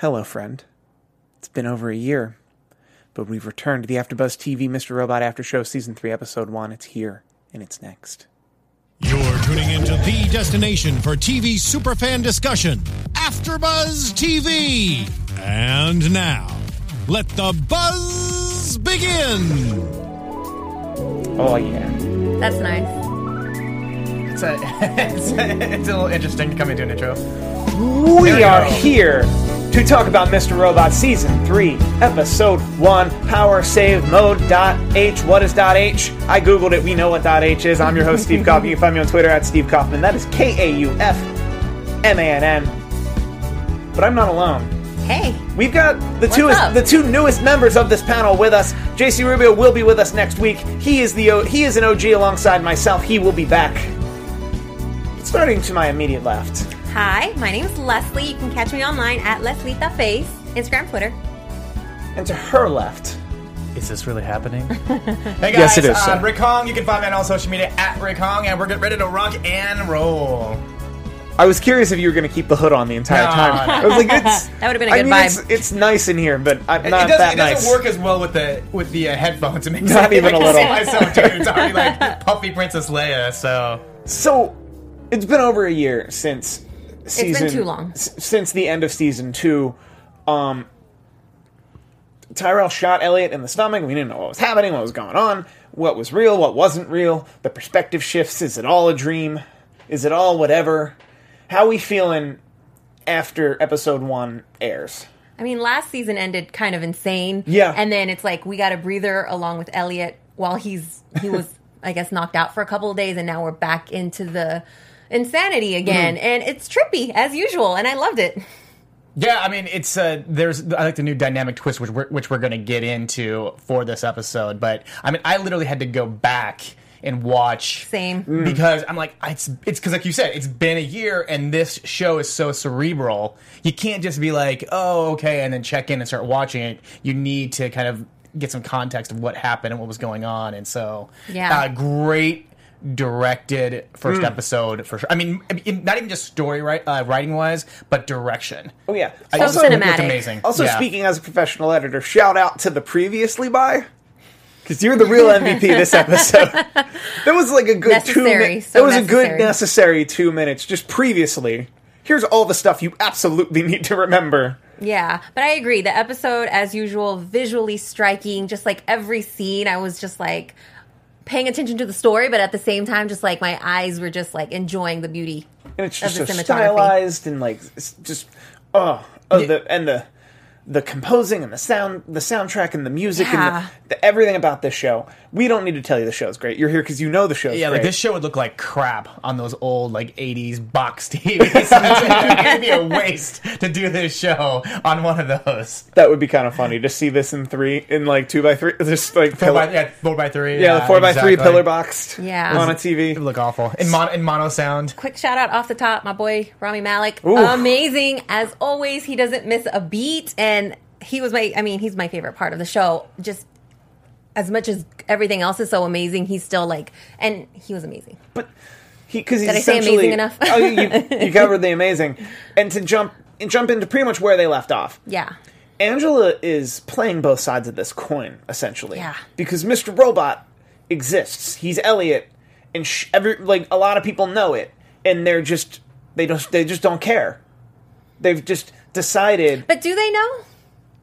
Hello, friend. It's been over a year, but we've returned to the AfterBuzz TV Mr. Robot After Show Season 3, Episode 1. It's here, and it's next. You're tuning into the destination for TV superfan discussion, AfterBuzz TV. And now, let the buzz begin. Oh, yeah. That's nice. It's a, it's, a, it's a little interesting to come into an intro. We we are go. here to talk about Mr. Robot Season 3, Episode 1, Power Save Mode dot H. What is dot H? I googled it. We know what dot H is. I'm your host, Steve Kaufmann. You can find me on Twitter at Steve Kaufmann. That is K A U F M A N N. But I'm not alone. Hey, We've got the two the two newest members of this panel with us. JC Rubio will be with us next week. He is the O- he is an OG alongside myself. He will be back. Starting to my immediate left. Hi, my name is Leslie. You can catch me online at Leslie the Face, Instagram, Twitter. And to her left. Is this really happening? hey guys, Yes, it is, I'm. Rick Hong. You can find me on all social media at Rick Hong, and we're getting ready to rock and roll. I was curious if you were going to keep the hood on the entire No, time. no. I was like, it's, That would've been a I good mean, vibe. It's, it's nice in here, but I'm It, not doesn't, that it doesn't work as well with the with the uh, headphones. It makes Not it, even I a can see little. myself, dude. It's already like puffy Princess Leia. So So, it's been over a year since season. It's been too long. s- since the end of season two. Um, Tyrell shot Elliot in the stomach. We didn't know what was happening, what was going on, what was real, what wasn't real. The perspective shifts. Is it all a dream? Is it all whatever? How we feeling after episode one airs? I mean, last season ended kind of insane. Yeah. And then it's like we got a breather along with Elliot while he's he was I guess knocked out for a couple of days and now we're back into the insanity again. Mm-hmm. And it's trippy as usual and I loved it. yeah, I mean, it's uh, there's I like the new dynamic twist which we're, which we're going to get into for this episode. But I mean, I literally had to go back and watch Same. Mm. because I'm like it's it's because like you said it's been a year and this show is so cerebral you can't just be like oh okay and then check in and start watching it you need to kind of get some context of what happened and what was going on and so Yeah. uh, great directed Mm. first episode for sure I mean not even just story right uh, writing wise but direction Oh yeah. I So just- cinematic. looked amazing Also, Yeah. speaking as a professional editor, shout out to the previously by. Because you're the real MVP this episode. that was like a good two Necessary, minutes. so that was a good necessary. necessary two minutes. Just previously. Here's all the stuff you absolutely need to remember. Yeah, but I agree. The episode, as usual, visually striking. Just like every scene, I was just like paying attention to the story, but at the same time, just like my eyes were just like enjoying the beauty. And it's Of just the so cinematography. stylized and like just oh, oh the and the the composing and the sound the soundtrack and the music Yeah. and the, the, everything about this show. We don't need to tell you the show's great. You're here because you know the show's yeah, great. like this show would look like crap on those old like '80s box TVs. It'd be a waste to do this show on one of those. That would be kind of funny to see this in three, in like two by three, just like Four pillar, by, yeah, four by three. yeah, the four by three exactly. pillar boxed, Yeah. on a It TV. would look awful in mono, in mono sound. Quick shout out off the top, my boy Rami Malek, Ooh. amazing as always. He doesn't miss a beat, and he was my. I mean, he's my favorite part of the show. Just as much as everything else is so amazing, he's still like, and he was amazing. But he, because he's Did I say amazing enough? oh, you, you covered the amazing, and to jump and jump into pretty much where they left off. Yeah, Angela is playing both sides of this coin essentially. Yeah. Because Mr. Robot exists. He's Elliot, and sh- every like a lot of people know it, and they're just they just they just don't care. They've just decided. but do they know?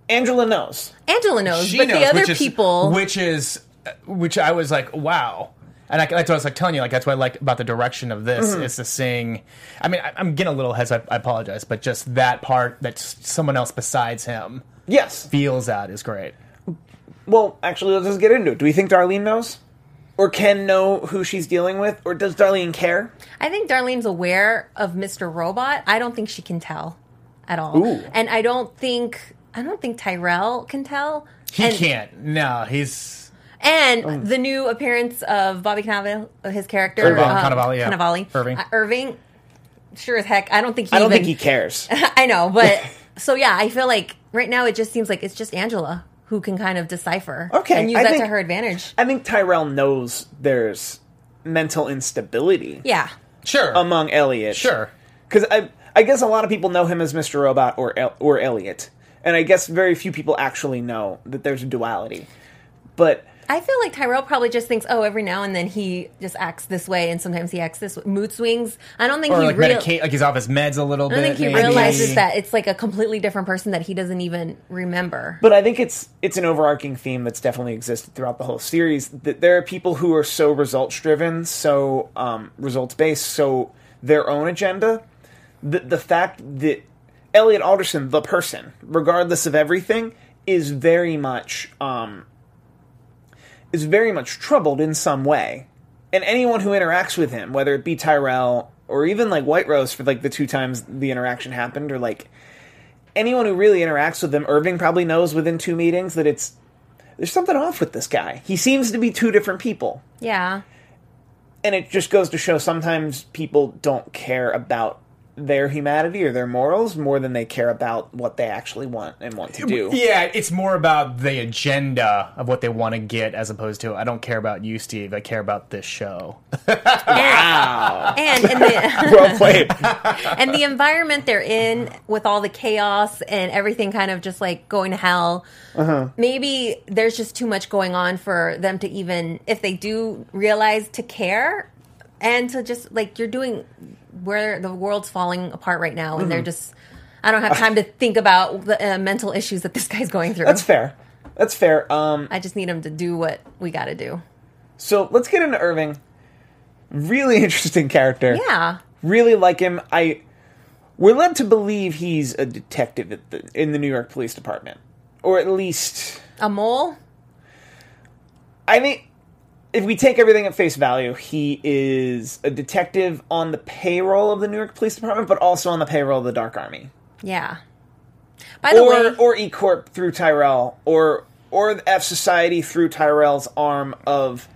Angela knows. Angela knows, She but knows, the other which is, people, which is, which I was like, wow. And I, that's what I was like telling you. Like that's what I like about the direction of this Mm-hmm. is to sing. I mean, I, I'm getting a little heads. I, I apologize, but just that part that s- someone else besides him Yes. feels that is great. Well, actually, let's just get into it. Do we think Darlene knows? Or can know who she's dealing with? Or does Darlene care? I think Darlene's aware of Mr. Robot. I don't think she can tell at all, Ooh. and I don't think I don't think Tyrell can tell. He and, can't. No, he's And the new appearance of Bobby Cannavale, his character, Irving. um, Cannavale, yeah. Cannavale. Irving. Uh, Irving. Sure as heck. I don't think he I don't even, think he cares. I know, but so yeah, I feel like right now it just seems like it's just Angela who can kind of decipher Okay, and use I that think- to her advantage. I think Tyrell knows there's mental instability Yeah. sure among Elliot. Sure. Because I, I guess a lot of people know him as Mr. Robot or El- or Elliot, and I guess very few people actually know that there's a duality. But I feel like Tyrell probably just thinks, oh, every now and then he just acts this way, and sometimes he acts this way. mood swings. I don't think or he like real- medicate, like he's off his meds a little I don't bit. think he maybe. realizes that it's like a completely different person that he doesn't even remember. but I think it's it's an overarching theme that's definitely existed throughout the whole series. That there are people who are so results driven, so um, results based, so their own agenda. The the fact that Elliot Alderson, the person, regardless of everything, is very much um, is very much troubled in some way, and anyone who interacts with him, whether it be Tyrell or even like White Rose for like the two times the interaction happened, or like anyone who really interacts with him, Irving probably knows within two meetings that it's there's something off with this guy. He seems to be two different people. Yeah. And it just goes to show sometimes people don't care about their humanity or their morals more than they care about what they actually want and want to do. Yeah, it's more about the agenda of what they want to get as opposed to I don't care about you, Steve. I care about this show. Wow. And and the, well played. and the environment they're in with all the chaos and everything kind of just like going to hell. Uh-huh. Maybe there's just too much going on for them to even, if they do realize to care and to just like you're doing where the world's falling apart right now, and they're Mm-hmm. just. I don't have time to think about the uh, mental issues that this guy's going through. That's fair. That's fair. Um, I just need him to do what we got to do. so let's get into Irving. Really interesting character. Yeah. Really like him. I we're led to believe he's a detective at the, in the New York Police Department, or at least A mole? I think if we take everything at face value, he is a detective on the payroll of the New York Police Department, but also on the payroll of the Dark Army, Yeah. By the or way, or E Corp through Tyrell, or or the F Society through Tyrell's arm of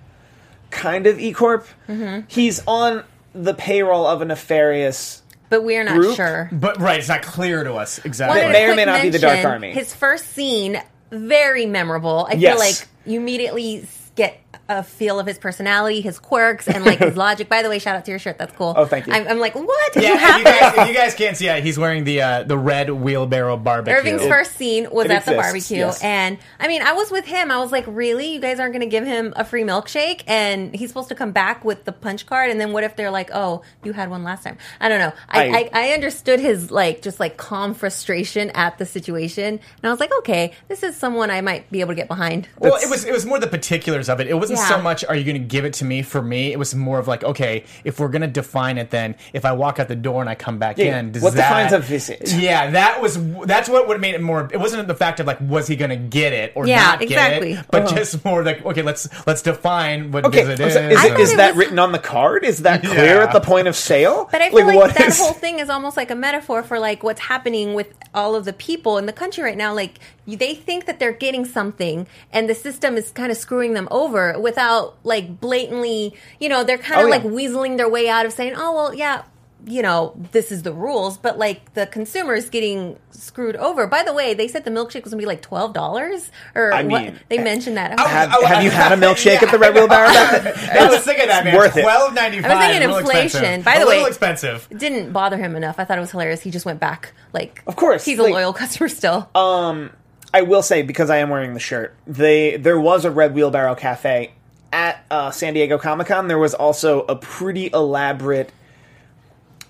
kind of E Corp. Mm-hmm. He's on the payroll of a nefarious. but we're not group? sure. But right, it's not clear to us exactly. a may or may quick not be the Dark Army. His first scene, very memorable. I Yes. feel like you immediately get a feel of his personality, his quirks, and like his logic. By the way, shout out to your shirt. That's cool. Oh, thank you. I'm, I'm like, what? Yeah, you have you, guys, if you guys can't see it, he's wearing the uh, the red wheelbarrow barbecue. Irving's first scene was it at the barbecue, yes. and I mean, I was with him. I was like, "Really? You guys aren't going to give him a free milkshake?" And he's supposed to come back with the punch card, and then what if they're like, "Oh, you had one last time"? I don't know. I I- I, I understood his like just like calm frustration at the situation, and I was like, "Okay, this is someone I might be able to get behind." Well, it was it was more the particulars of it. It wasn't Yeah. so much are you going to give it to me for me. It was more of like okay, if we're going to define it, then if I walk out the door and I come back Yeah, in, does what that, defines a visit? Yeah, that was that's what would have made it more. It wasn't the fact of like was he going to get it or Yeah, not get it, but uh-huh. just more like okay, let's let's define what Okay, visit so is. is, it, is it that was- written on the card? Is that clear Yeah. at the point of sale? But I feel like, what that is- whole thing is almost like a metaphor for like what's happening with all of the people in the country right now. Like you, they think that they're getting something, and the system is kind of screwing them over without like blatantly. You know, they're kind of Oh, yeah. like weaseling their way out of saying, "Oh well, yeah." You know, this is the rules, but like the consumer's getting screwed over. By the way, they said the milkshake was gonna be like twelve dollars, or I what? They mentioned that. I was I Have, Oh, have you had a milkshake at the Red Wheelbarrow? I was thinking that man. worth it. Twelve ninety five. I was thinking inflation. By a the little way- expensive. it didn't bother him enough. I thought it was hilarious. He just went back. Like, Of course, he's a loyal customer still. Um, I will say because I am wearing the shirt. They there was a Red Wheelbarrow Cafe at uh, San Diego Comic Con. There was also a pretty elaborate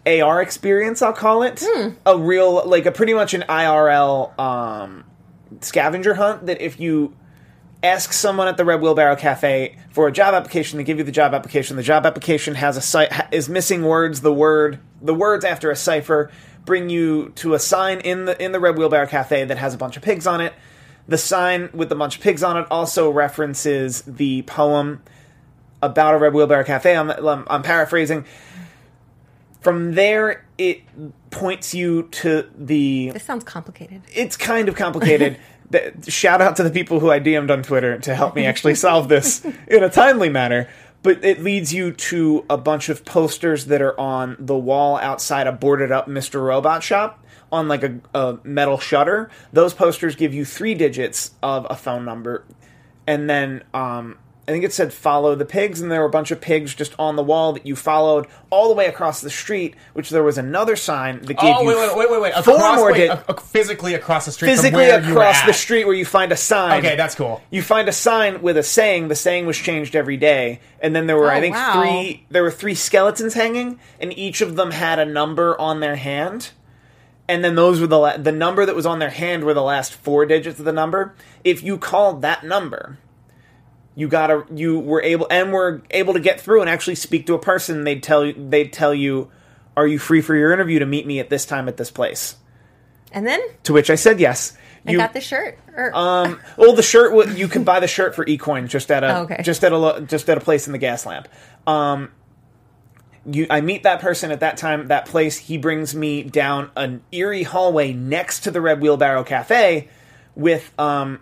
AR experience. I'll call it a real like a pretty much an IRL um, scavenger hunt. That if you ask someone at the Red Wheelbarrow Cafe for a job application, they give you the job application. The job application has a site is missing words. The word the words after a cipher bring you to a sign in the in the Red Wheelbarrow Cafe that has a bunch of pigs on it. The sign with the bunch of pigs on it also references the poem about a Red Wheelbarrow Cafe. I'm, I'm, I'm paraphrasing. From there, it points you to the This sounds complicated. it's kind of complicated. Shout out to the people who I DM'd on Twitter to help me actually solve this in a timely manner. But it leads you to a bunch of posters that are on the wall outside a boarded up Mr. Robot shop on like a, a metal shutter. Those posters give you three digits of a phone number, and then um, I think it said follow the pigs, and there were a bunch of pigs just on the wall that you followed all the way across the street. Which there was another sign that gave Oh you wait, wait, wait, wait, wait! four Across, more wait, di- physically across the street, from physically where you were across the street where you find a sign. Okay, that's cool. You find a sign with a saying. The saying was changed every day, and then there were I Oh, think wow. three. There were three skeletons hanging, and each of them had a number on their hand. And then those were the la- the number that was on their hand were the last four digits of the number. If you called that number, you got to you were able and were able to get through and actually speak to a person. They'd tell you they'd tell you, "Are you free for your interview to meet me at this time at this place?" And then To which I said yes. I got the shirt. Or, Um, well, the shirt you can buy the shirt for ecoin just at a Oh, okay. just at a just at a place in the gas lamp. Um, you, I meet that person at that time, that place. He brings me down an eerie hallway next to the Red Wheelbarrow Cafe, with um,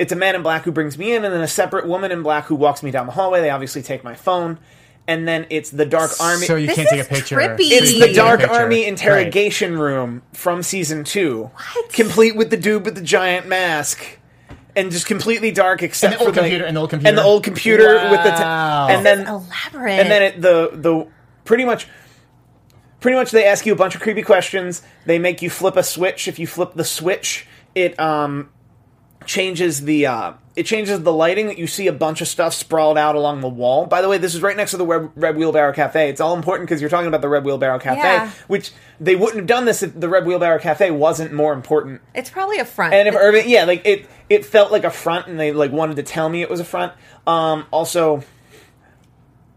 it's a man in black who brings me in, and then a separate woman in black who walks me down the hallway. They obviously take my phone, and then it's the Dark Army. So you This can't take a is picture. trippy. So you It's can't the take a Dark picture. Army Right. interrogation room from season two. What? Complete with the dude with the giant mask. And just completely dark, except And the old for computer- and the old and the computer. old computer with the, t- Wow. and then elaborate. and then it, the the pretty much pretty much they ask you a bunch of creepy questions. They make you flip a switch. If you flip the switch, it um changes the uh it changes the lighting you see a bunch of stuff sprawled out along the wall. By the way, this is right next to the Red, Red Wheelbarrow Cafe. It's all important because you're talking about the Red Wheelbarrow Cafe, Yeah. which they wouldn't have done this if the Red Wheelbarrow Cafe wasn't more important it's probably a front. and if Urban, yeah, like it, it felt like a front, and they like wanted to tell me it was a front. Um, also,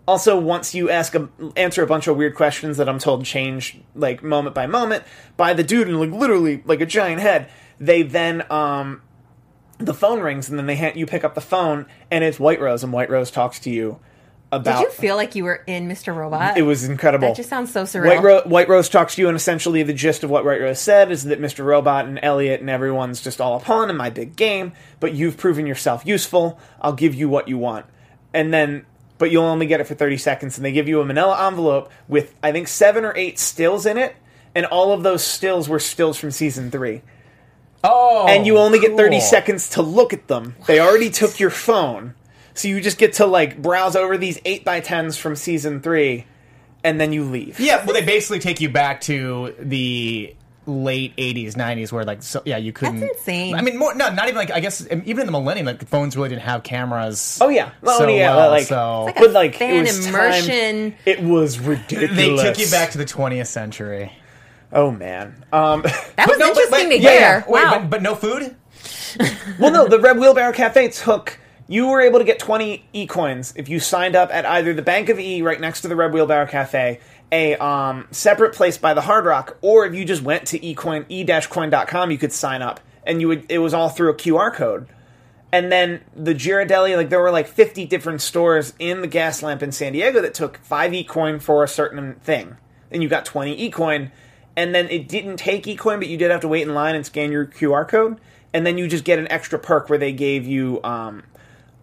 also once you ask a answer a bunch of weird questions that I'm told change like moment by moment by the dude and like literally like a giant head, they then um, the phone rings and then they hand, you pick up the phone and it's White Rose and White Rose talks to you about. Did you feel like you were in Mr. Robot? it was incredible. That just sounds so surreal. White, Ro- White Rose talks to you, and essentially the gist of what White Rose said is that Mr. Robot and Elliot and everyone's just all upon in my big game, but you've proven yourself useful. I'll give you what you want. And then, but you'll only get it for 30 seconds, and they give you a manila envelope with, I think, seven or eight stills in it, and all of those stills were stills from season three. Oh, And you only get 30 cool. seconds to look at them. They already took your phone. So you just get to, like, browse over these 8x10s from season three, and then you leave. Yeah, well, they basically take you back to the late '80s, '90s, where like, so, yeah, you couldn't. That's insane. I mean, more no, not even like I guess even in the millennium, like phones really didn't have cameras. Oh yeah, well, so yeah, well, like, so like but like fan it was timed- immersion. it was ridiculous. they took you back to the 20th century. Oh man. Um, that was no, interesting but- to yeah, hear. yeah. Wait, wow. but, but no food. well, no, the Red Wheelbarrow Cafe took. You were able to get 20 e coins if you signed up at either the Bank of E right next to the Red Wheelbarrow Cafe, a um, separate place by the Hard Rock, or if you just went to ecoin e-coin.com, you could sign up, and you would. It was all through a QR code. And then the Girardelli, like there were like 50 different stores in the gas lamp in San Diego that took 5 ecoin for a certain thing. And you got 20 ecoin. And then it didn't take ecoin, but you did have to wait in line and scan your QR code. And then you just get an extra perk where they gave you um,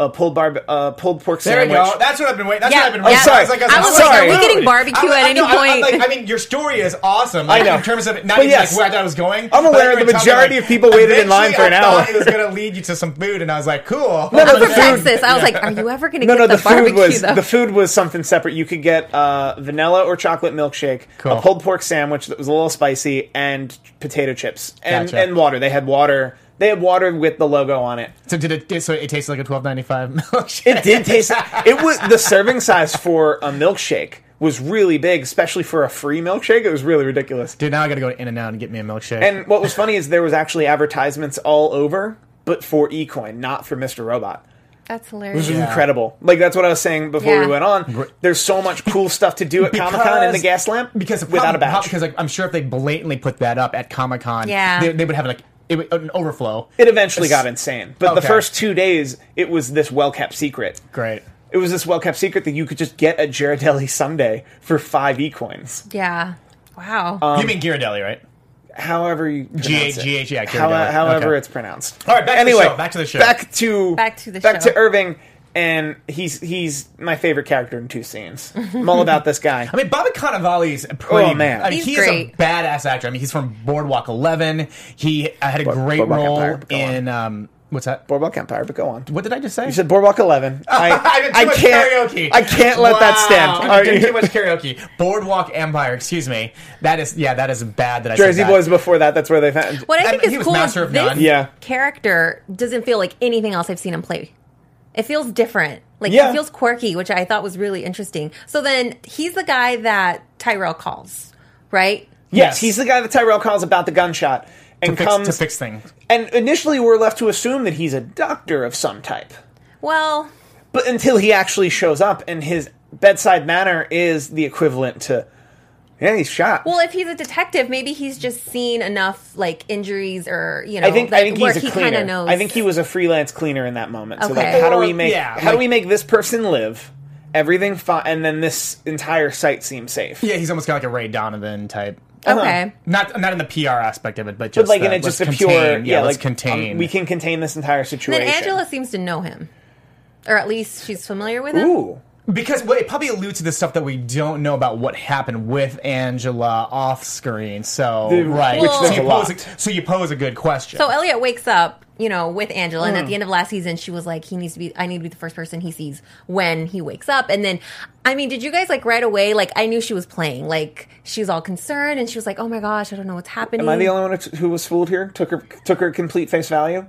a pulled bar, uh, pulled pork There sandwich. you go. That's what I've been waiting. That's Yeah, what I've been yeah. waiting. sorry. I was like, I I was I'm like, sorry. are we getting barbecue I- I- at any no, I- I- point? like, I mean, your story is awesome. Like, I know. in terms of it, not But even yes. like where I thought it was going. I'm aware you the were telling majority like, of people waited in line for an I hour. thought It was going to lead you to some food, and I was like, cool. No, no, I'm the food- Texas. I was like, are you ever going to No, get no, the, the food barbecue was though? the food was something separate. You could get uh, vanilla or chocolate milkshake, Cool. a pulled pork sandwich that was a little spicy, and potato chips and and water. They had water. They had water with the logo on it. So did it? So it tasted like a twelve ninety five milkshake. It did taste. It was the serving size for a milkshake was really big, especially for a free milkshake. It was really ridiculous. Dude, now I got to go to In and Out and get me a milkshake. And what was funny is there was actually advertisements all over, but for eCoin, not for Mr. Robot. That's It hilarious. was Yeah. incredible. Like that's what I was saying before we went on. There's so much cool stuff to do at Comic Con in the Because- gas lamp because the without a problem- badge. Because like, I'm sure if they blatantly put that up at Comic Con, Yeah. they, they would have like it, would- an overflow. it eventually It's- got insane, but the first two days it was this well kept secret. Great. It was this well kept secret that you could just get a Girardelli sundae for five e coins. yeah. Wow. Um, you mean Ghirardelli, right? However you pronounce yeah, How- however Okay. it's pronounced. All right, back to the anyway, show, back to the show. Back to Back to the back show. to Irving, and he's he's my favorite character in two scenes. I'm all about this guy. I mean, Bobby Cannavale is pretty. Oh, man. I mean, He's he great. is a badass actor. I mean, he's from Boardwalk Eleven. He uh, had a great Boardwalk role Empire, in um, What's that? Boardwalk Empire, but go on. What did I just say? You said Boardwalk Eleven. I, I did too I much can't. karaoke. I can't let that stand. Wow, Are I did you- too much karaoke. Boardwalk Empire. Excuse me. That is yeah. That is bad. That I Jersey said that. Boys before that. That's where they found. What I I think mean, he is was cool is Master of this None. Yeah. character doesn't feel like anything else I've seen him play. It feels different. Like Yeah. he feels quirky, which I thought was really interesting. So then he's the guy that Tyrell calls, right? Yes, Yes. he's the guy that Tyrell calls about the gunshot and to fix, comes to fix things. And initially, we're left to assume that he's a doctor of some type, Well, but until he actually shows up, and his bedside manner is the equivalent to, yeah, he's shot. well, if he's a detective, maybe he's just seen enough like injuries or you know. I think that, I think he's a he cleaner. kind knows. I think he was a freelance cleaner in that moment. So like, Okay. how do we make yeah, how do we make this person live? Everything fine, and then this entire site seems safe. Yeah, he's almost got like a Ray Donovan type. okay. Not not in the PR aspect of it, but just But like in the, it, just a let's pure contain- yeah, let's like contain. um, we can contain this entire situation. Then Angela seems to know him, or at least she's familiar with him. Ooh, Because well, it probably alludes to the stuff that we don't know about what happened with Angela off screen. So The- right, which so, you a lot. pose a, so you pose a good question. So Elliot wakes up, you know, with Angela, and at Mm. the end of last season, she was like, "He needs to be. I need to be the first person he sees when he wakes up." And then, I mean, did you guys like right away? Like, I knew she was playing. Like, she was all concerned, and she was like, "Oh my gosh, I don't know what's happening." am I the only one who was fooled here? Took her took her complete face value.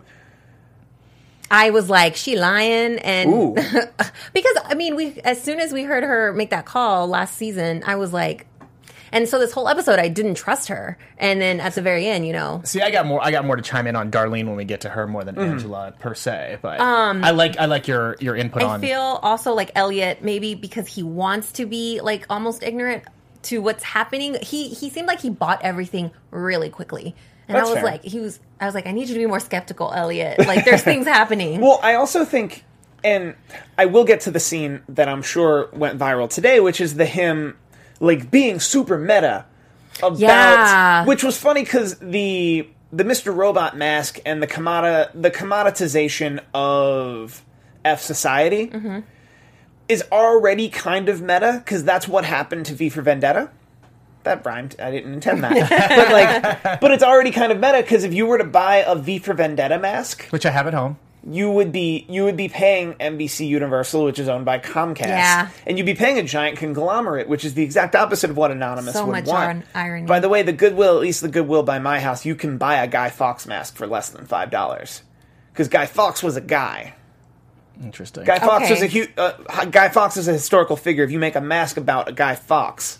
I was like, "She lying," and because I mean, we as soon as we heard her make that call last season, I was like. And so this whole episode, I didn't trust her, and then at the very end, you know, See, I got more. I got more to chime in on Darlene when we get to her more than Angela per se. But I like I like your your input Um, I on. feel also like Elliot, maybe because he wants to be like almost ignorant to what's happening. He he seemed like he bought everything really quickly, and That's I was fair. like, he was. I was like, I need you to be more skeptical, Elliot. Like, there's things happening. Well, I also think, and I will get to the scene that I'm sure went viral today, which is the him like being super meta about, Yeah. which was funny because the the Mr. Robot mask and the commodi- the commoditization of F society Mm-hmm. is already kind of meta because that's what happened to V for Vendetta. That rhymed. I didn't intend that, but like, but it's already kind of meta because if you were to buy a V for Vendetta mask, which I have at home. you would be you would be paying NBC Universal, which is owned by Comcast, Yeah. and you'd be paying a giant conglomerate, which is the exact opposite of what Anonymous So would much want. iron- irony. By the way, the Goodwill, at least the Goodwill by my house, you can buy a Guy Fawkes mask for less than five dollars because Guy Fawkes was a guy. Interesting. Guy Fawkes Okay. was a hu- uh, Guy Fawkes is a historical figure. If you make a mask about a Guy Fawkes.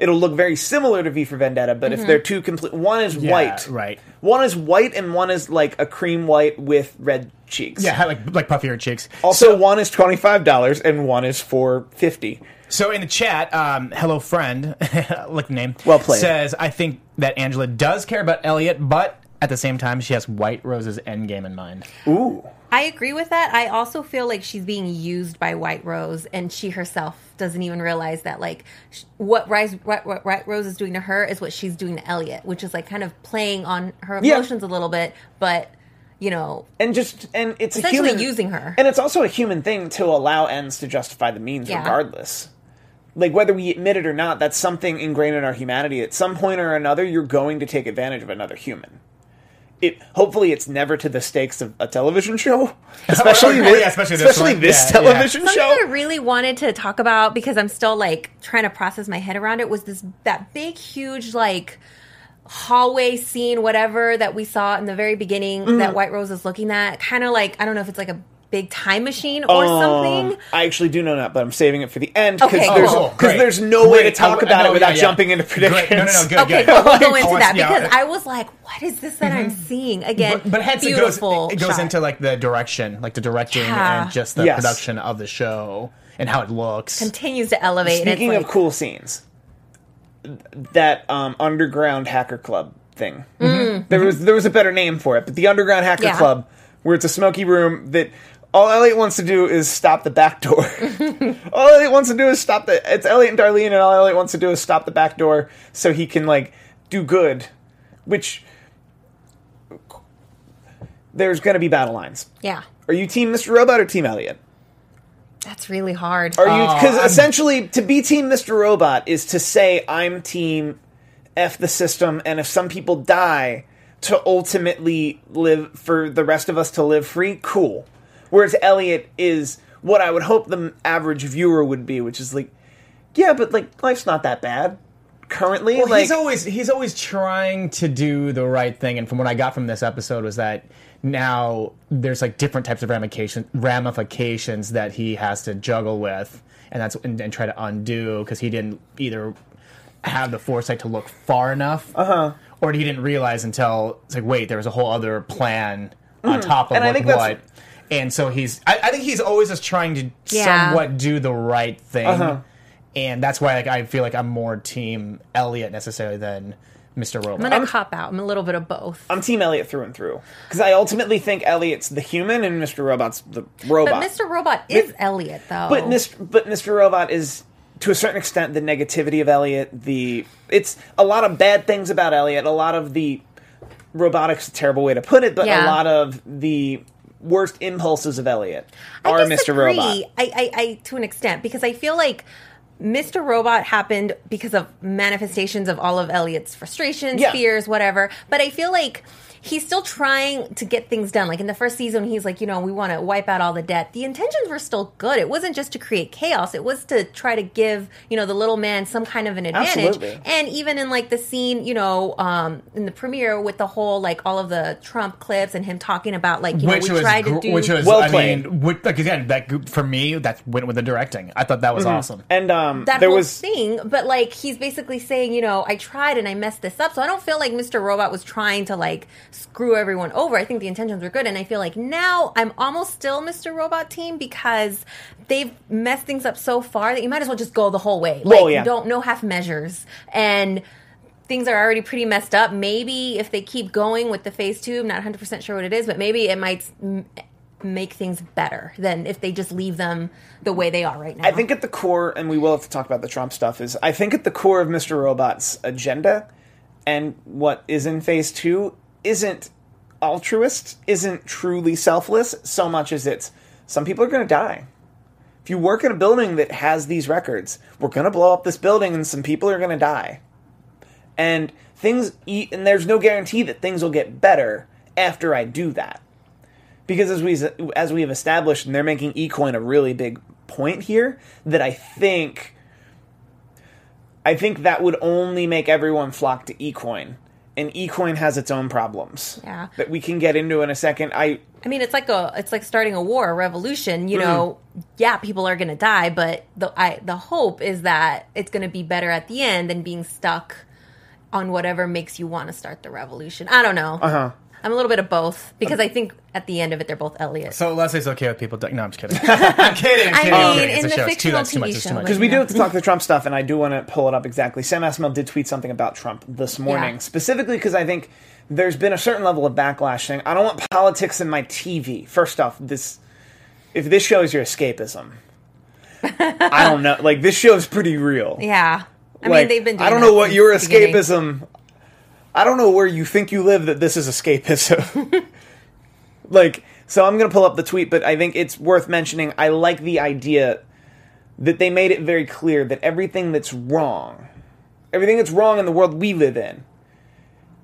It'll look very similar to V for Vendetta, but Mm-hmm. if they're two complete, one is Yeah, white, right. One is white, and one is like a cream white with red cheeks. yeah, like like puffier cheeks. Also, one is twenty five dollars and one is four fifty. So in the chat, um, hello friend, like the name, Well played. says I think that Angela does care about Elliot, but at the same time she has White Rose's endgame in mind. Ooh, I agree with that. I also feel like she's being used by White Rose, and she herself doesn't even realize that like sh- what Rise, what, what White Rose is doing to her is what she's doing to Elliot, which is like kind of playing on her Yeah. emotions a little bit, but you know, and just and it's a Essentially human using her. and it's also a human thing to allow ends to justify the means, Yeah. regardless. Like whether we admit it or not, that's something ingrained in our humanity. At some point or another, you're going to take advantage of another human. It hopefully it's never to the stakes of a television show, especially Oh, this, yeah, especially this especially one. this Yeah, yeah. television Something show. I really wanted to talk about because I'm still like trying to process my head around it was this that big huge like hallway scene whatever that we saw in the very beginning Mm-hmm. that White Rose is looking at kind of like I don't know if it's like a big time machine or something. Um, I actually do know that, but I'm saving it for the end because Okay, there's, cool. 'cause there's no way to talk I- about no, it without yeah, yeah. jumping into predictions. Great. No, no, no, good, Okay, good. cool. We'll go into want- that yeah. because I was like, "What is this that I'm seeing again?" But, but hence it beautiful. goes it goes shot. into like the direction, like the directing Yeah. and just the Yes. production of the show and how it looks. continues to elevate. and it's Speaking like, of cool scenes, that um, underground hacker club thing. There was there was a better name for it, but the underground hacker Mm-hmm. Yeah. club, where it's a smoky room that all Elliot wants to do is stop the back door. all Elliot wants to do is stop the. It's Elliot and Darlene, and all Elliot wants to do is stop the back door so he can like do good, which. There's going to be battle lines. yeah, Are you Team Mr. Robot or Team Elliot? that's really hard. Are you because I'm- essentially to be Team Mr. Robot is to say I'm Team F the system, and if some people die, to ultimately live for the rest of us to live free, cool. Whereas Elliot is what I would hope the average viewer would be, which is like, yeah, but like life's not that bad currently. Well, like he's always he's always trying to do the right thing, and from what I got from this episode was that now there's like different types of ramifications ramifications that he has to juggle with, and that's and, and try to undo because he didn't either have the foresight to look far enough, uh-huh. or he didn't realize until it's like wait, there was a whole other plan on top of Mm-hmm. And I like think that's- what. And so he's, I, I think he's always just trying to Yeah. somewhat do the right thing Uh-huh. and that's why like I feel like I'm more team Elliot necessarily than Mr. Robot. I'm gonna cop out. I'm a little bit of both. I'm Team Elliot through and through because I ultimately think Elliot's the human and Mr. Robot's the robot. But Mr. Robot is Elliot, though. But Mr. But Mr. Robot is to a certain extent the negativity of Elliot. The it's a lot of bad things about Elliot. A lot of the robotics, a terrible way to put it, but a Yeah. lot of the worst impulses of Elliot are Mr. Robot. I, I, I, to an extent, because I feel like Mr. Robot happened because of manifestations of all of Elliot's frustrations, Yeah. fears, whatever. But I feel like he's still trying to get things done. Like in the first season, he's like, you know, we want to wipe out all the debt. The intentions were still good. It wasn't just to create chaos. It was to try to give, you know, the little man some kind of an advantage. Absolutely. And even in like the scene, you know, um, in the premiere with the whole like all of the Trump clips and him talking about like, you know, we tried to do which was Well I played. mean, which, like again, that for me that went with the directing. I thought that was awesome. and um, that there whole was thing, but like he's basically saying, you know, I tried and I messed this up. So I don't feel like Mr. Robot was trying to like screw everyone over. I think the intentions were good, and I feel like now I'm almost still Mr. Robot team because they've messed things up so far that you might as well just go the whole way. Like Well, yeah. don't no half measures and. Things are already pretty messed up. Maybe if they keep going with the phase two, I'm not 100% sure what it is, but maybe it might make things better than if they just leave them the way they are right now. I think at the core, and we will have to talk about the Trump stuff, is I think at the core of Mr. Robot's agenda and what is in phase two isn't altruist, isn't truly selfless, so much as it's some people are going to die. If you work in a building that has these records, we're going to blow up this building and some people are going to die. And things, and there's no guarantee that things will get better after I do that because as we as we have established, and they're making eCoin a really big point here, that I think I think that would only make everyone flock to eCoin, and eCoin has its own problems Yeah. that we can get into in a second. I I mean, it's like a it's like starting a war, a revolution. You know, yeah, people are going to die, but the I, the hope is that it's going to be better at the end than being stuck on whatever makes you want to start the revolution. I don't know. Uh huh. I'm a little bit of both because I think at the end of it, they're both Elliot. So Leslie's okay with people. dying. No, I'm just kidding. I'm kidding. I'm kidding. I'm mean, kidding. In the show. It's too, fictional that's too much. TV It's too show, much. because we do have to talk the Trump stuff, and I do want to pull it up exactly. Sam Esmail did tweet something about Trump this morning, Yeah. specifically because I think there's been a certain level of backlash saying I don't want politics in my TV. First off, this if this show is your escapism, I don't know. Like this show is pretty real. yeah, I like, mean, they've been. Doing I don't that know what since your the beginning. escapism. I don't know where you think you live that this is escapism. like, so I'm gonna pull up the tweet, but I think it's worth mentioning. I like the idea that they made it very clear that everything that's wrong, everything that's wrong in the world we live in,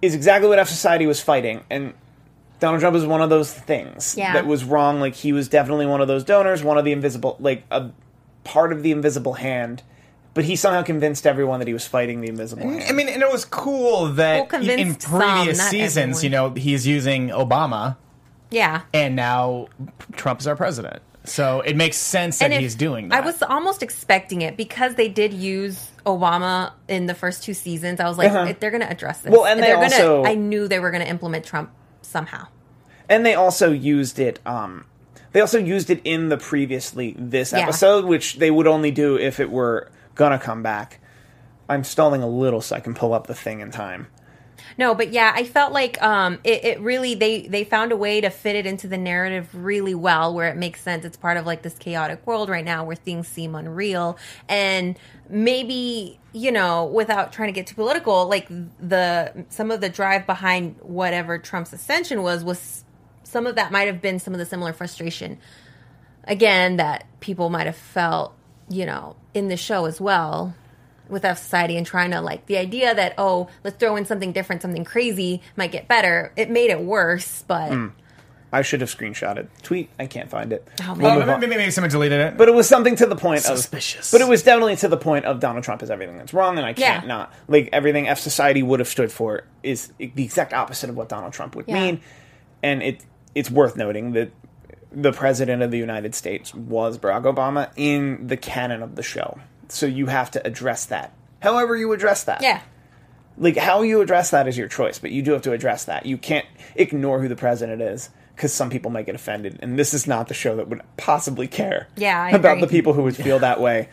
is exactly what our society was fighting, and Donald Trump is one of those things Yeah. that was wrong. Like he was definitely one of those donors, one of the invisible, like a part of the invisible hand. But he somehow convinced everyone that he was fighting the invisible hand. I mean, and it was cool that Well, in convinced some, previous seasons, everyone. you know, he's using Obama, Yeah, and now Trump's our president. So it makes sense that if- he's doing that. I was almost expecting it because they did use Obama in the first two seasons. I was like, Uh-huh. they're going to address this. Well, and they they're gonna, also- I knew they were going to implement Trump somehow. and they also used it. Um, they also used it in the previously this Yeah. episode, which they would only do if it were gonna come back. I'm stalling a little so I can pull up the thing in time. No, but yeah, I felt like um, it, it really they they found a way to fit it into the narrative really well, where it makes sense. It's part of like this chaotic world right now where things seem unreal, and maybe you know, without trying to get too political, like the some of the drive behind whatever Trump's ascension was was some of that might have been some of the similar frustration again that people might have felt, you know, in the show as well with F Society and trying to like the idea that oh let's throw in something different, something crazy might get better. It made it worse, but Hmm. I should have screenshotted. Tweet, I can't find it. Oh, We'll man. move maybe, maybe someone deleted it. But it was something to the point Suspicious. of. But it was definitely to the point of Donald Trump is everything that's wrong, and I can't Yeah. not. Like, everything F Society would have stood for is the exact opposite of what Donald Trump would Yeah. mean. And it it's worth noting that the President of the United States was Barack Obama in the canon of the show. So you have to address that. However, you address that. yeah. Like, how you address that is your choice, but you do have to address that. You can't ignore who the president is. Because some people might get offended, and this is not the show that would possibly care Yeah, I about agree. the people who would feel that way.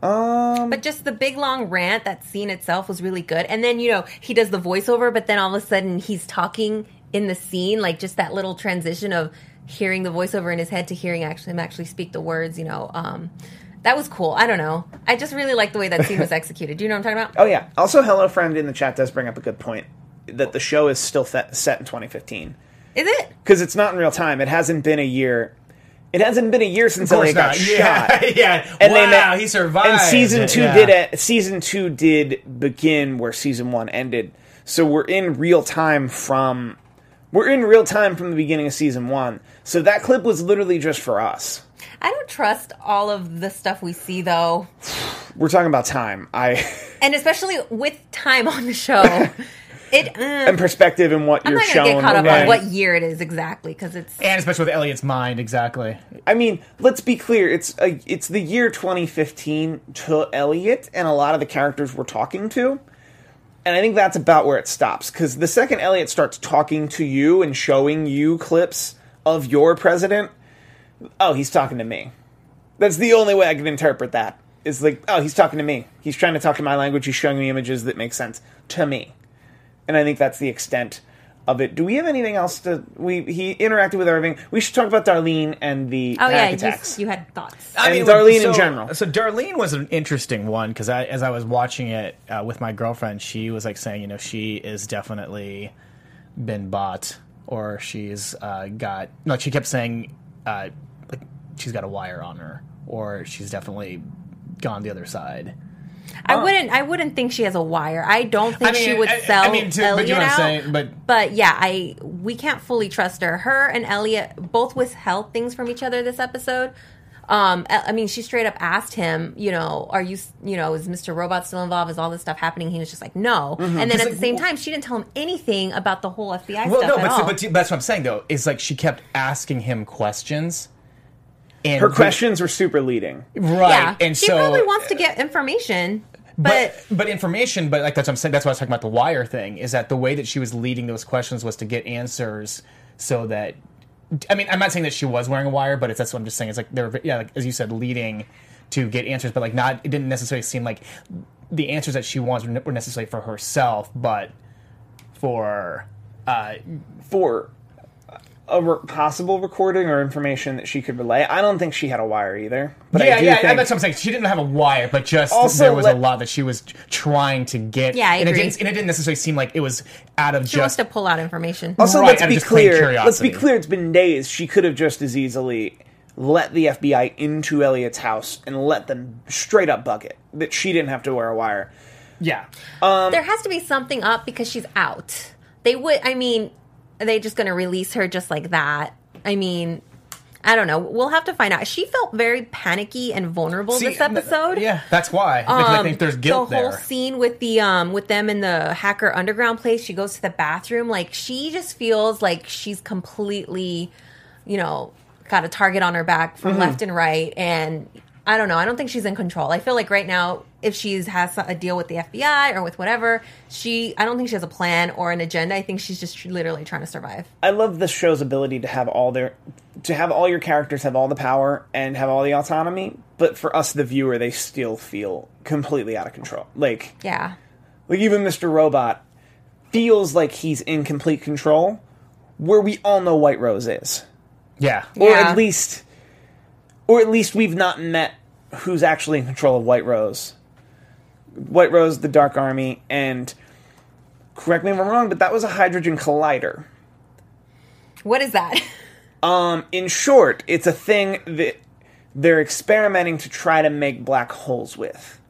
Um, But just the big long rant, that scene itself was really good. And then, you know, he does the voiceover, but then all of a sudden he's talking in the scene, like just that little transition of hearing the voiceover in his head to hearing actually him actually speak the words, you know. Um, that was cool. I don't know. I just really like the way that scene was executed. Do you know what I'm talking about? Oh yeah. Also, hello friend in the chat does bring up a good point that the show is still set in 2015 Is it? because it's not in real time. It hasn't been a year. It hasn't been a year since Of course Elliot got not. shot. Yeah, yeah. And wow, they ma- he survived. And season two yeah. did it. Season two did begin where season one ended. So we're in real time from. We're in real time from the beginning of season one. So that clip was literally just for us. I don't trust all of the stuff we see though. We're talking about time. I And especially with time on the show. It uh, and perspective and what I'm you're not gonna shown. get caught up and- on what year it is exactly because it's And especially with Elliot's mind, exactly. I mean, let's be clear. It's a, it's the year 2015 to Elliot and a lot of the characters we're talking to. And I think that's about where it stops. Because the second Elliot starts talking to you and showing you clips of your president, oh, he's talking to me. That's the only way I can interpret that. Is like, oh, he's talking to me. He's trying to talk to my language. He's showing me images that make sense to me. And I think that's the extent of it. Do we have anything else to? We he interacted with Irving. We should talk about Darlene and the oh yeah, attacks. you, you had thoughts. I And Darlene so, in general. So Darlene was an interesting one because as I was watching it uh, with my girlfriend, she was like saying, you know, she is definitely been bought, or she's uh, got like she kept saying, uh, like she's got a wire on her, or she's definitely gone the other side. I wouldn't. I wouldn't think she has a wire. I don't think I mean, she would I- I sell mean, to- but you know what I'm out. saying, but- but yeah, I we can't fully trust her. Her and Elliot both withheld things from each other this episode. Um, I I mean, she straight up asked him, you know, are you, you know, is Mr. Robot still involved? Is all this stuff happening? He was just like, no. And then at like, the same time, she didn't tell him anything about the whole FBI Well, stuff no, at but, all. but, but that's what I'm saying though. Is like she kept asking him questions. And Her questions were super leading. right? yeah, and she so, probably wants to get information, but, but but information but like that's what i'm saying that's why i was talking about the wire thing is that the way that she was leading those questions was to get answers so that i mean i'm not saying that she was wearing a wire but it's that's what i'm just saying. It's like they're yeah like as you said leading to get answers but like not it didn't necessarily seem like the answers that she wants were necessarily for herself but for uh for a re- possible recording or information that she could relay. I don't think she had a wire either. But yeah I do yeah think that's what i'm saying she didn't have a wire but just Also, there was let- a lot that she was trying to get Yeah, I and, agree. it didn't, and it didn't necessarily seem like it was out of she wants just to pull out information. also Right, let's be clear. Let's be clear. It's been days. She could have just as easily let the FBI into Elliot's house and let them straight up bug it. That she didn't have to wear a wire. yeah there has to be something up because she's out. They would. I mean, are they just going to release her just like that? I mean, I don't know. We'll have to find out. She felt very panicky and vulnerable See, this episode. Yeah, that's why. Like, I Um, think there's guilt the whole there. scene with the um with them in the hacker underground place. She goes to the bathroom. Like she just feels like she's completely, you know, got a target on her back from Mm-hmm. left and right. And I don't know. I don't think she's in control. I feel like right now, if she's has a deal with the FBI or with whatever, she I don't think she has a plan or an agenda. I think she's just literally trying to survive. I love this show's ability to have all their to have all your characters have all the power and have all the autonomy, but for us the viewer they still feel completely out of control. Like Yeah. like even Mr. Robot feels like he's in complete control where we all know White Rose is. Yeah. Or Yeah. at least or at least we've not met who's actually in control of White Rose. White Rose, the Dark Army, and correct me if I'm wrong, but that was a hydrogen collider. What is that? um, in short, it's a thing that they're experimenting to try to make black holes with.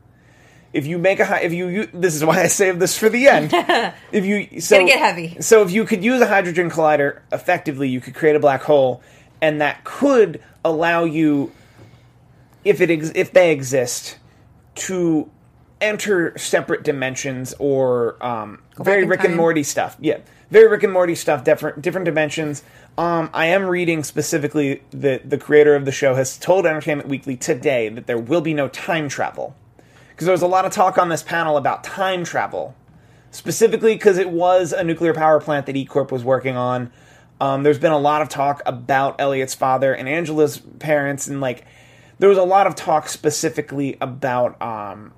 if you make a hy- if you, you this is why I saved this for the end. if you so Gonna get heavy. So if you could use a hydrogen collider effectively, you could create a black hole, and that could allow you, if it ex- if they exist, to enter separate dimensions or um, very Rick and. Morty stuff. Yeah, very Rick and Morty stuff. Different different dimensions. Um, I am reading specifically that the creator of the show has told Entertainment Weekly today that there will be no time travel because there was a lot of talk on this panel about time travel, specifically because it was a nuclear power plant that E Corp was working on. Um, there's been a lot of talk about Elliot's father and Angela's parents, and like there was a lot of talk specifically about um,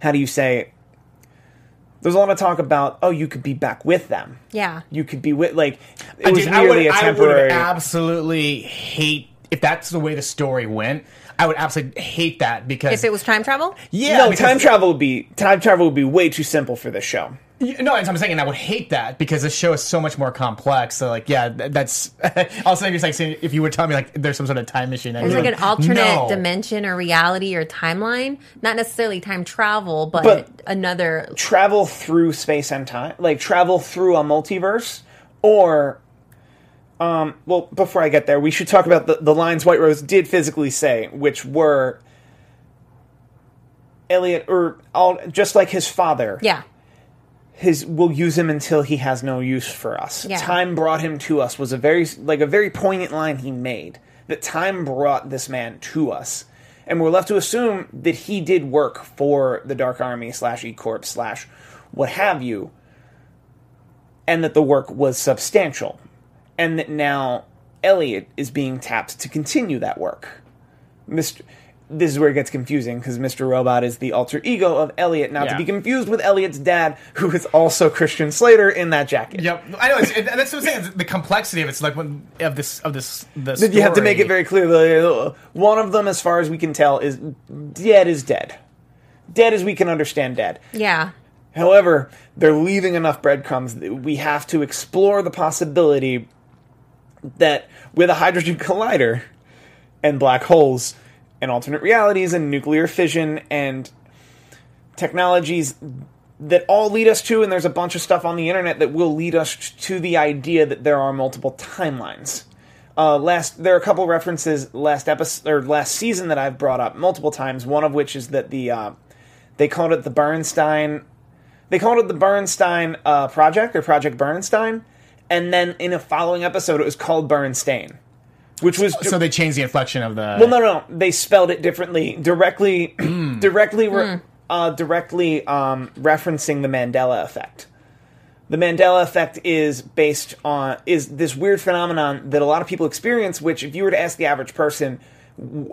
how do you say? There's a lot of talk about oh, you could be back with them. Yeah. You could be with like it I was did- I merely would, a I would temporary. absolutely hate if that's the way the story went. I would absolutely hate that because If it was time travel? yeah, no, because- time travel would be time travel would be way too simple for this show. Y- No, I'm saying, and I would hate that because this show is so much more complex. So, like, yeah, that's also just like saying if you would tell me like there's some sort of time machine, There's like an alternate dimension or reality or timeline. Not necessarily time travel, but, But- another. travel through space and time, like travel through a multiverse, or, um, well, before I get there, we should talk about the, the lines White Rose did physically say, which were Elliot, or all, just like his father, Yeah. His we'll use him until he has no use for us. Yeah. Time brought him to us was a very like a very poignant line he made. That time brought this man to us, and we're left to assume that he did work for the Dark Army slash E Corp slash what have you, and that the work was substantial, and that now Elliot is being tapped to continue that work. Mr. This is where it gets confusing because Mr. Robot is the alter ego of Elliot, not to be confused with Elliot's dad, who is also Christian Slater in that jacket. Yep, I know. It's, it, that's what I'm saying. It's the complexity of it's like when of this of this. The That you have to make it very clear. that, One of them, as far as we can tell, is dead. Is dead. Dead as we can understand dead. Yeah. However, they're leaving enough breadcrumbs that we have to explore the possibility that with a hadron collider and black holes and alternate realities and nuclear fission and technologies that all lead us to, and there's a bunch of stuff on the internet that will lead us to the idea that there are multiple timelines. Uh, last, there are a couple references last episode or last season that I've brought up multiple times. One of which is that the uh, they called it the Bernstein, they called it the Bernstein uh, project or Project Bernstein, and then in a following episode it was called Bernstein, which was So they changed the inflection of the. well, no, no, they spelled it differently, directly, directly, re- uh, directly um, referencing the Mandela effect. The Mandela effect is based on is this weird phenomenon that a lot of people experience. Which, if you were to ask the average person,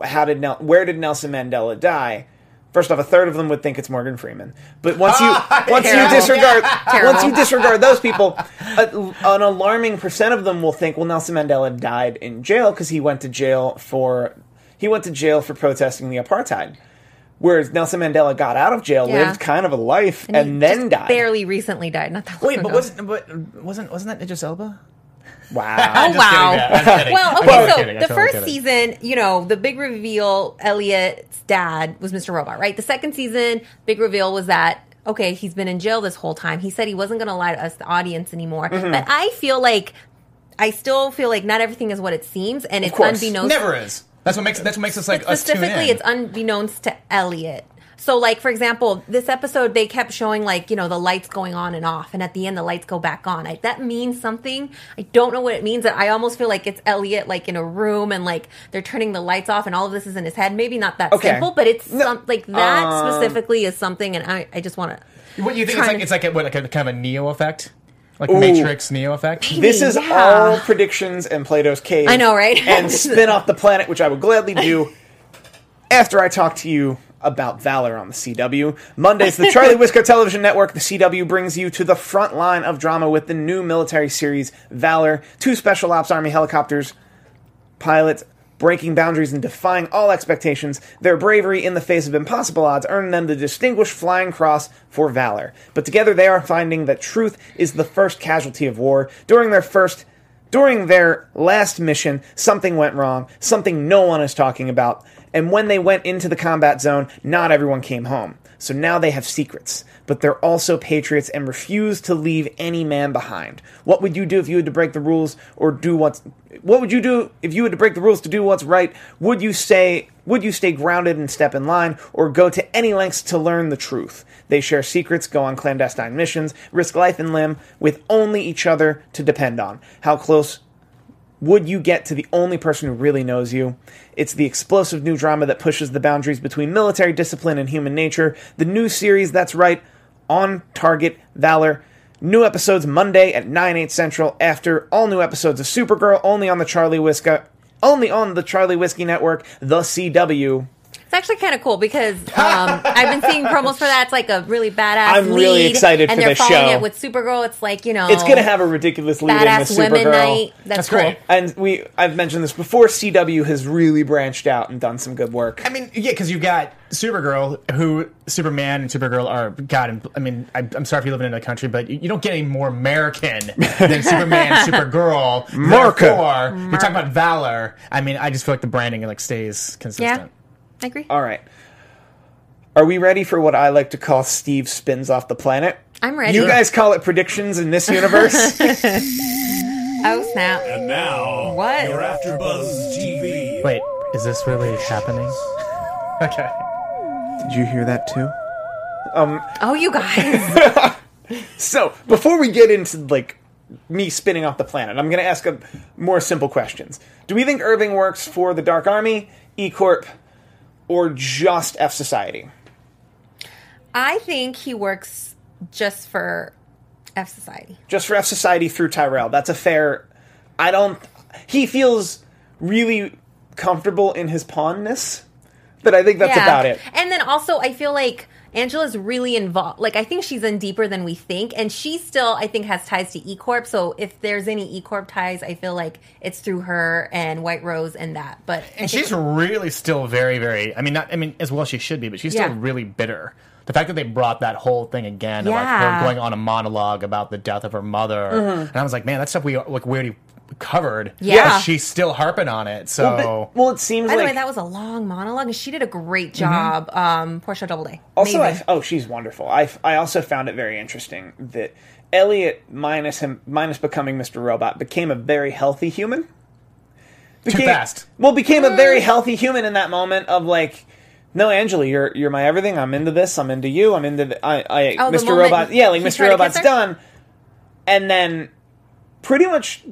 how did Nel- where did Nelson Mandela die? First off, a third of them would think it's Morgan Freeman. But once you once you disregard Terrible. once you disregard those people, a, an alarming percent of them will think, well, Nelson Mandela died in jail because he went to jail for he went to jail for protesting the apartheid. Whereas Nelson Mandela got out of jail, Yeah. lived kind of a life, and, he then just died. Barely recently died. Not that long Wait, but ago. wasn't but wasn't wasn't that Idris Elba? Wow. Oh Just wow! kidding, I'm kidding. well, I'm okay, totally so kidding, the totally first kidding. season, you know, the big reveal, Elliot's dad was Mr. Robot, right? The second season, big reveal was that okay, he's been in jail this whole time. He said he wasn't going to lie to us, the audience, anymore. Mm-hmm. But I feel like, I still feel like not everything is what it seems, and it's course. unbeknownst. Never is. That's what makes that's what makes us like us tune specifically in. it's unbeknownst to elliot so like for example this episode they kept showing like you know the lights going on and off and at the end the lights go back on I, that means something i don't know what it means but i almost feel like it's elliot like in a room and like they're turning the lights off and all of this is in his head maybe not that Okay. simple but it's No, some, like that um, specifically is something and i, I just want to what you think it's like? to- It's like a, what, like a kind of a Neo effect, like Matrix Neo effect. This is Yeah. all predictions and Plato's cave. I know, right? and spin off the planet, which I would gladly do after I talk to you about Valor on the CW. Mondays, the Charlie Whiskey Television Network, the CW, brings you to the front line of drama with the new military series Valor. Two Special Ops Army helicopters, pilots breaking boundaries and defying all expectations. Their bravery in the face of impossible odds earned them the Distinguished Flying Cross for valor. But together they are finding that truth is the first casualty of war. During their first During their last mission, something went wrong, something no one is talking about, and when they went into the combat zone, not everyone came home. So now they have secrets, but they're also patriots and refuse to leave any man behind. What would you do if you had to break the rules or do what's what would you do if you had to break the rules to do what's right? Would you stay would you stay grounded and step in line or go to any lengths to learn the truth? They share secrets, go on clandestine missions, risk life and limb with only each other to depend on. How close would you get to the only person who really knows you? It's the explosive new drama that pushes the boundaries between military discipline and human nature. The new series, that's right, on Target Valor. New episodes Monday at 9 8 Central after all new episodes of Supergirl only on the Charlie Whiskey only on the Charlie Whiskey Network, the CW. It's actually kind of cool because um, I've been seeing promos for that. It's like a really badass. I'm really lead, excited and for they're this following show. it with Supergirl. It's like you know, It's gonna have a ridiculous lead in badass with women Supergirl. night. That's, That's cool. great. And we I've mentioned this before, CW has really branched out and done some good work. I mean, yeah, because you've got Supergirl, who Superman and Supergirl are. God, I mean, I, I'm sorry if you live in another country, but you, you don't get any more American than Superman, and Supergirl. America. Therefore, you're talking about valor. I mean, I just feel like the branding like stays Yeah, consistent. I agree. All right. Are we ready for what I like to call Steve spins off the planet? I'm ready. You guys call it predictions in this universe? oh snap! And now, What? your AfterBuzz TV. Wait, is this really happening? okay. Did you hear that too? Um. Oh, you guys. So, before we get into like me spinning off the planet, I'm going to ask a more simple questions. Do we think Irving works for the Dark Army, E Corp, or just F Society? I think he works just for F Society. Just for F Society through Tyrell. That's a fair. I don't. He feels really comfortable in his pawnness, but I think that's about it. And then also, I feel like Angela's really involved. Like, I think she's in deeper than we think, and she still, I think, has ties to E Corp. So if there's any E Corp ties, I feel like it's through her and White Rose and that. But And she's really still very, very. I mean, not. I mean, as well as she should be, but she's Yeah. still really bitter. The fact that they brought that whole thing again, like Yeah. her going on a monologue about the death of her mother, mm-hmm. and I was like, man, that stuff we like we already covered. Yeah. But she's still harping on it. So But- well, it seems By the like way, that was a long monologue, and she did a great job. Um, Portia Doubleday. Also, I, oh, she's wonderful. I, I also found it very interesting that Elliot, minus him, minus becoming Mr. Robot, became a very healthy human. Became, fast. Well, became a Mm. very healthy human in that moment of like, no, Angela, you're you're my everything. I'm into this. I'm into you. I'm into the, I, I Oh, Mr. moment Robot. Yeah, like Mr. Robot's done, and then pretty much.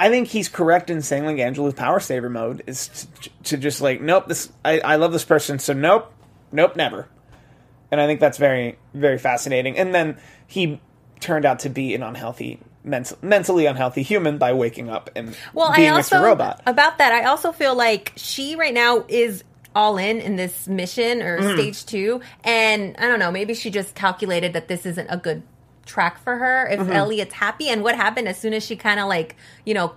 I think he's correct in saying like Angela's power saver mode is to, to just like nope this I, I love this person so nope nope never and I think that's very very fascinating. And then he turned out to be an unhealthy, mental, mentally unhealthy human by waking up and Well, being I also Mr. Robot. about that. I also feel like she right now is all in in this mission or Mm-hmm. stage two, and I don't know. Maybe she just calculated that this isn't a good track for her. If Mm-hmm. Elliot's happy, and what happened as soon as she kind of like you know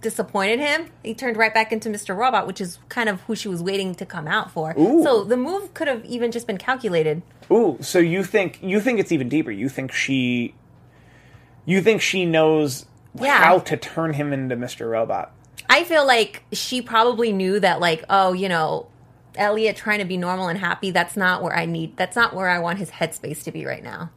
disappointed him, he turned right back into Mr. Robot, which is kind of who she was waiting to come out for. So the move could have even just been calculated. Ooh, so you think you think it's even deeper? You think she, you think she knows Yeah. how to turn him into Mr. Robot? I feel like she probably knew that, like, oh, you know, Elliot trying to be normal and happy. That's not where I need. That's not where I want his headspace to be right now.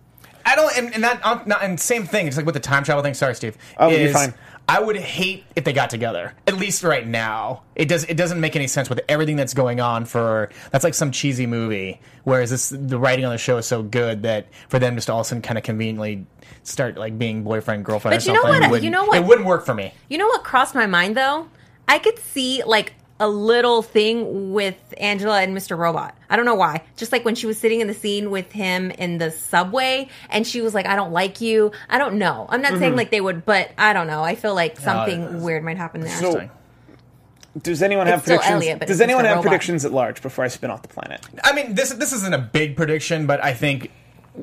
I don't, and, and that, um, not, and same thing. It's like with the time travel thing. Sorry, Steve. Oh, you're fine. I would hate if they got together. At least right now, it does. It doesn't make any sense with everything that's going on. For that's like some cheesy movie. Whereas this, the writing on the show is so good that for them just all of a sudden kind of conveniently start like being boyfriend girlfriend. But or you know something, what? You know what? It wouldn't work for me. You know what crossed my mind though? I could see like a little thing with Angela and Mr. Robot. I don't know why. Just like when she was sitting in the scene with him in the subway and she was like, I don't like you. I don't know. I'm not saying mm-hmm. like they would, but I don't know. I feel like something it's- weird might happen there. So- Does anyone have It's still predictions? Elliot, but Does it's anyone have Robot. predictions at large before I spin off the planet? I mean, this this isn't a big prediction, but I think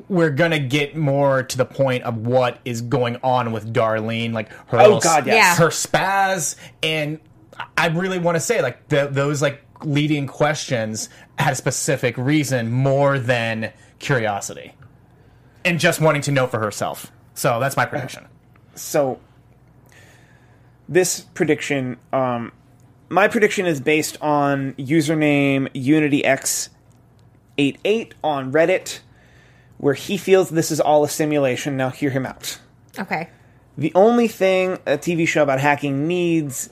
we're gonna get more to the point of what is going on with Darlene, like her Oh, God, yes. Yeah. her spaz, and I really want to say like th- those like leading questions had a specific reason more than curiosity, and just wanting to know for herself. So that's my prediction. So this prediction, um, my prediction is based on username UnityX88 on Reddit, where he feels this is all a simulation. Now, hear him out. Okay. The only thing a TV show about hacking needs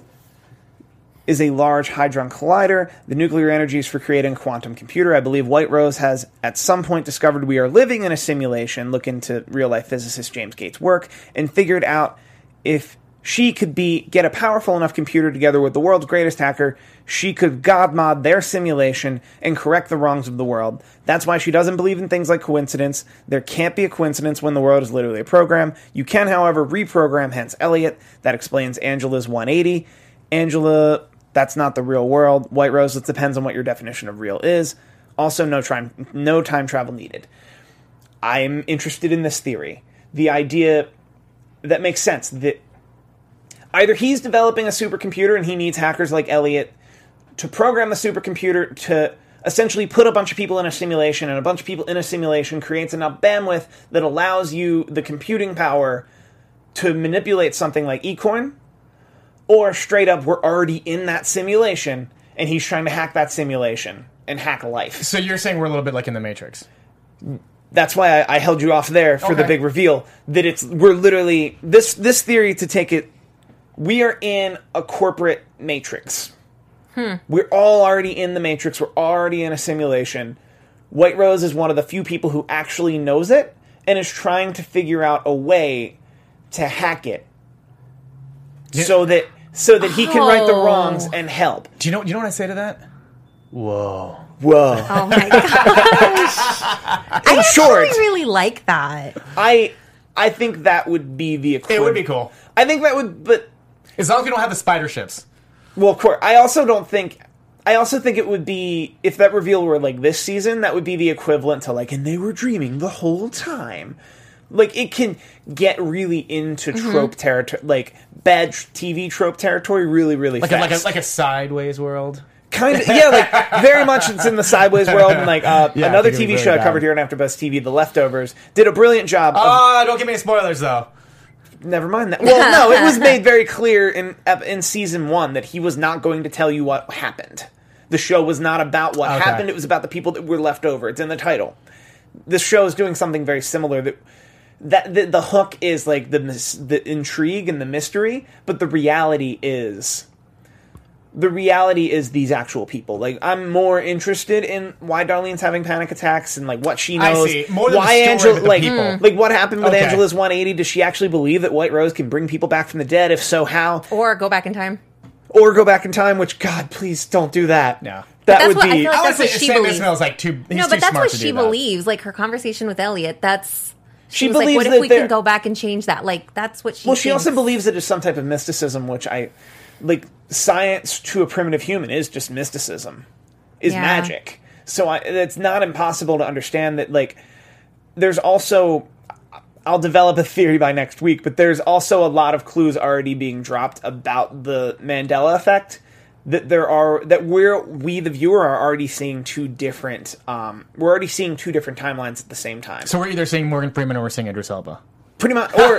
is a large hadron collider. The nuclear energies for creating a quantum computer. I believe White Rose has at some point discovered we are living in a simulation. Look into real life physicist James Gates' work and figured out if she could be get a powerful enough computer together with the world's greatest hacker, she could god mod their simulation and correct the wrongs of the world. That's why she doesn't believe in things like coincidence. There can't be a coincidence when the world is literally a program. You can, however, reprogram. Hence, Elliot. That explains Angela's 180. Angela, that's not the real world. White Rose, it depends on what your definition of real is. Also, no time, no time travel needed. I'm interested in this theory. The idea that makes sense that either he's developing a supercomputer and he needs hackers like Elliot to program the supercomputer to essentially put a bunch of people in a simulation and a bunch of people in a simulation creates enough bandwidth that allows you the computing power to manipulate something like ecoin or straight up we're already in that simulation and he's trying to hack that simulation and hack life. So you're saying we're a little bit like in the Matrix. that's why I, I held you off there for the big reveal that it's we're literally this this theory to take it we are in a corporate matrix. Hmm. We're all already in the matrix. We're already in a simulation. White rose is one of the few people who actually knows it and is trying to figure out a way to hack it so that so that he can right the Oh. wrongs and help Do you know? Do you know what I say to that? Whoa. whoa Oh my gosh. in short I really like that. i i think that would be the equivalent. It would be cool i think that would but as long as we don't have the spider ships. Well, of course. I also don't think. I also think it would be if that reveal were like this season, that would be the equivalent to like, and they were dreaming the whole time. Like it can get really into Mm-hmm. trope territory, like bad TV trope territory, really, really Like a, like a like a sideways world. kind of, yeah, like very much. It's in the sideways world, and like uh, Yeah, another TV was show really I covered here on AfterBuzz TV, The Leftovers, did a brilliant job. of Ah, don't give me any spoilers though. Never mind that. Well, no, it was made very clear in in season one that he was not going to tell you what happened. The show was not about what Okay. happened; it was about the people that were left over. It's in the title. This show is doing something very similar. That that the, the hook is like the mis- the intrigue and the mystery, but the reality is the reality is these actual people. Like I'm more interested in why Darlene's having panic attacks and like what she I knows. see. More than why Angela like people. Hmm. like what happened with Okay. Angela's 180? Does she actually believe that White Rose can bring people back from the dead? If so, how? Or go back in time. Or go back in time? Which God, please don't do that. No. that that's would what I be. feel like- I would That's say what she Sam believes. Esmail's like too. He's no, too but that's smart what she that. believes. Like her conversation with Elliot. That's she, She was like, believes "What that if we can go back and change that?" Like that's what she. well, she also thinks. believes it is some type of mysticism, which I like. Science to a primitive human is just mysticism, is Yeah. magic. So I, it's not impossible to understand that. Like, there's also. I'll develop a theory by next week, but there's also a lot of clues already being dropped about the Mandela effect. That there are that we're we the viewer are already seeing two different. Um, we're already seeing two different timelines at the same time. So we're either seeing Morgan Freeman or we're seeing Idris Elba. pretty much, or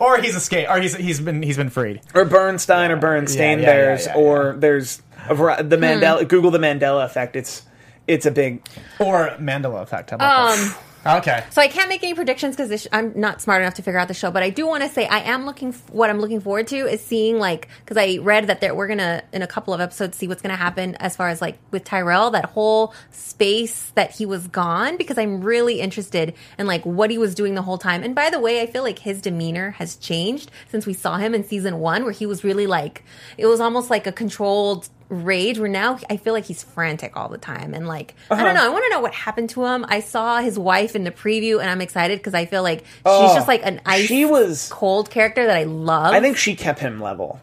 or he's escaped, or he's he's been he's been freed. or Bernstein or Bernstein. Yeah, yeah, yeah, there's yeah, or there's a vari- Hmm. the Mandela. Google the Mandela effect. It's it's a big. Or Mandela effect. How about Um, that? Okay. So I can't make any predictions because I'm not smart enough to figure out the show. But I do want to say I am looking. f- What I'm looking forward to is seeing like because I read that there, we're gonna in a couple of episodes see what's gonna happen as far as like with Tyrell that whole space that he was gone because I'm really interested in like what he was doing the whole time. And by the way, I feel like his demeanor has changed since we saw him in season one where he was really like it was almost like a controlled rage where now I feel like he's frantic all the time. And like I don't know. I want to know what happened to him. I saw his wife in the preview and I'm excited because I feel like she's Oh, just like an ice she was- cold character that I love. I think she kept him level.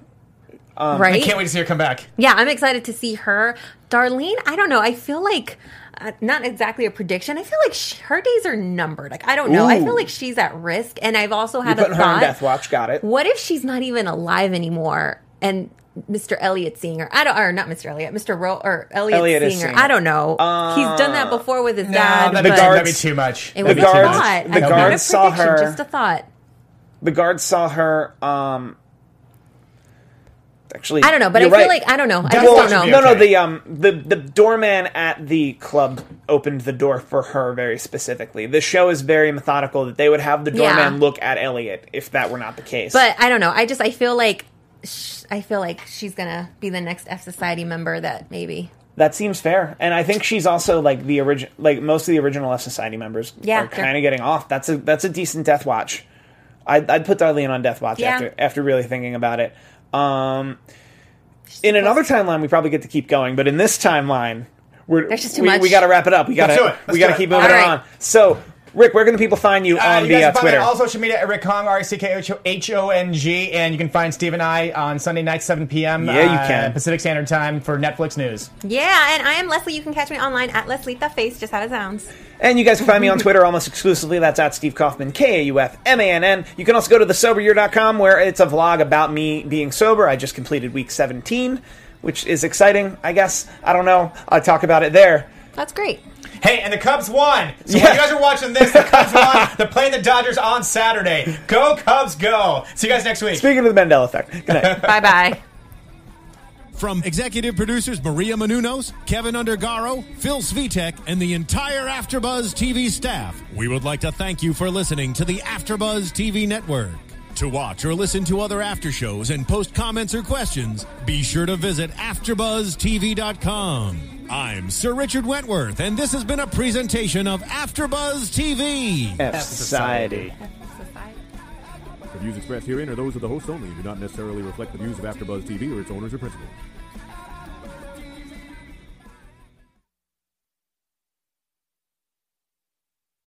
right? I Can't wait to see her come back. yeah I'm excited to see her. Darlene I don't know. I feel like uh, not exactly a prediction. I feel like sh- her days are numbered. Like I don't know. I feel like she's at risk and I've also had You're a putting her on Death Watch. Got it. what if she's not even alive anymore? And Mr. Elliot seeing her? I don't, or not Mr. Elliot, Mr. Ro, or Elliot, Elliot is seeing her. seeing I don't know. He's done that before with his No, dad. that'd, be, but The guards- that'd be too much. it was That'd a guards- thought. the I- guards saw her- Just a thought. The guards saw her. Um, Actually, I don't know, but I you're feel right. like I don't know. I just Watch don't know. be No, no, the um the the doorman at the club opened the door for her very specifically. The show is very methodical that they would have the Yeah. doorman look at Elliot if that were not the case. But I don't know. I just I feel like sh- I feel like she's gonna be the next F Society member that maybe. that seems fair, and I think she's also like the origin, like most of the original F Society members Yeah, are kind of getting off. That's a that's a decent Death Watch. I'd, I'd put Darlene on Death Watch Yeah. after after really thinking about it. Um, in another timeline, we probably get to keep going, but in this timeline, we're There's just too we, much. we got to wrap it up. We got Let's do it. to Let's we got to do it. keep moving All right. on. So, Rick, where can the people find you Uh, on you the uh, can find me Twitter? all social media at Rick Hong, R I C K H O N G, and you can find Steve and I on Sunday nights, 7 p.m. Yeah, you uh, can. Pacific Standard Time for Netflix News. Yeah, and I am Leslie. You can catch me online at Leslie the Face, just how it sounds. And you guys can find me on Twitter almost exclusively. That's at Steve Kaufmann, K A U F M A N N. You can also go to thesoberyear.com where it's a vlog about me being sober. I just completed week 17, which is exciting, I guess. I don't know. I'll talk about it there. That's great. Hey, and the Cubs won. So Yeah. when you guys are watching this, the Cubs won. They're playing the Dodgers on Saturday. Go Cubs, go! See you guys next week. Speaking of the Mandela effect. Good night. bye bye. From executive producers Maria Menounos, Kevin Undergaro, Phil Svitek, and the entire AfterBuzz TV staff, we would like to thank you for listening to the AfterBuzz TV network. To watch or listen to other after shows and post comments or questions, be sure to visit AfterBuzzTV.com. I'm Sir Richard Wentworth, and this has been a presentation of AfterBuzz TV. F Society. The views expressed herein are those of the host only and do not necessarily reflect the views of AfterBuzz TV or its owners or principals.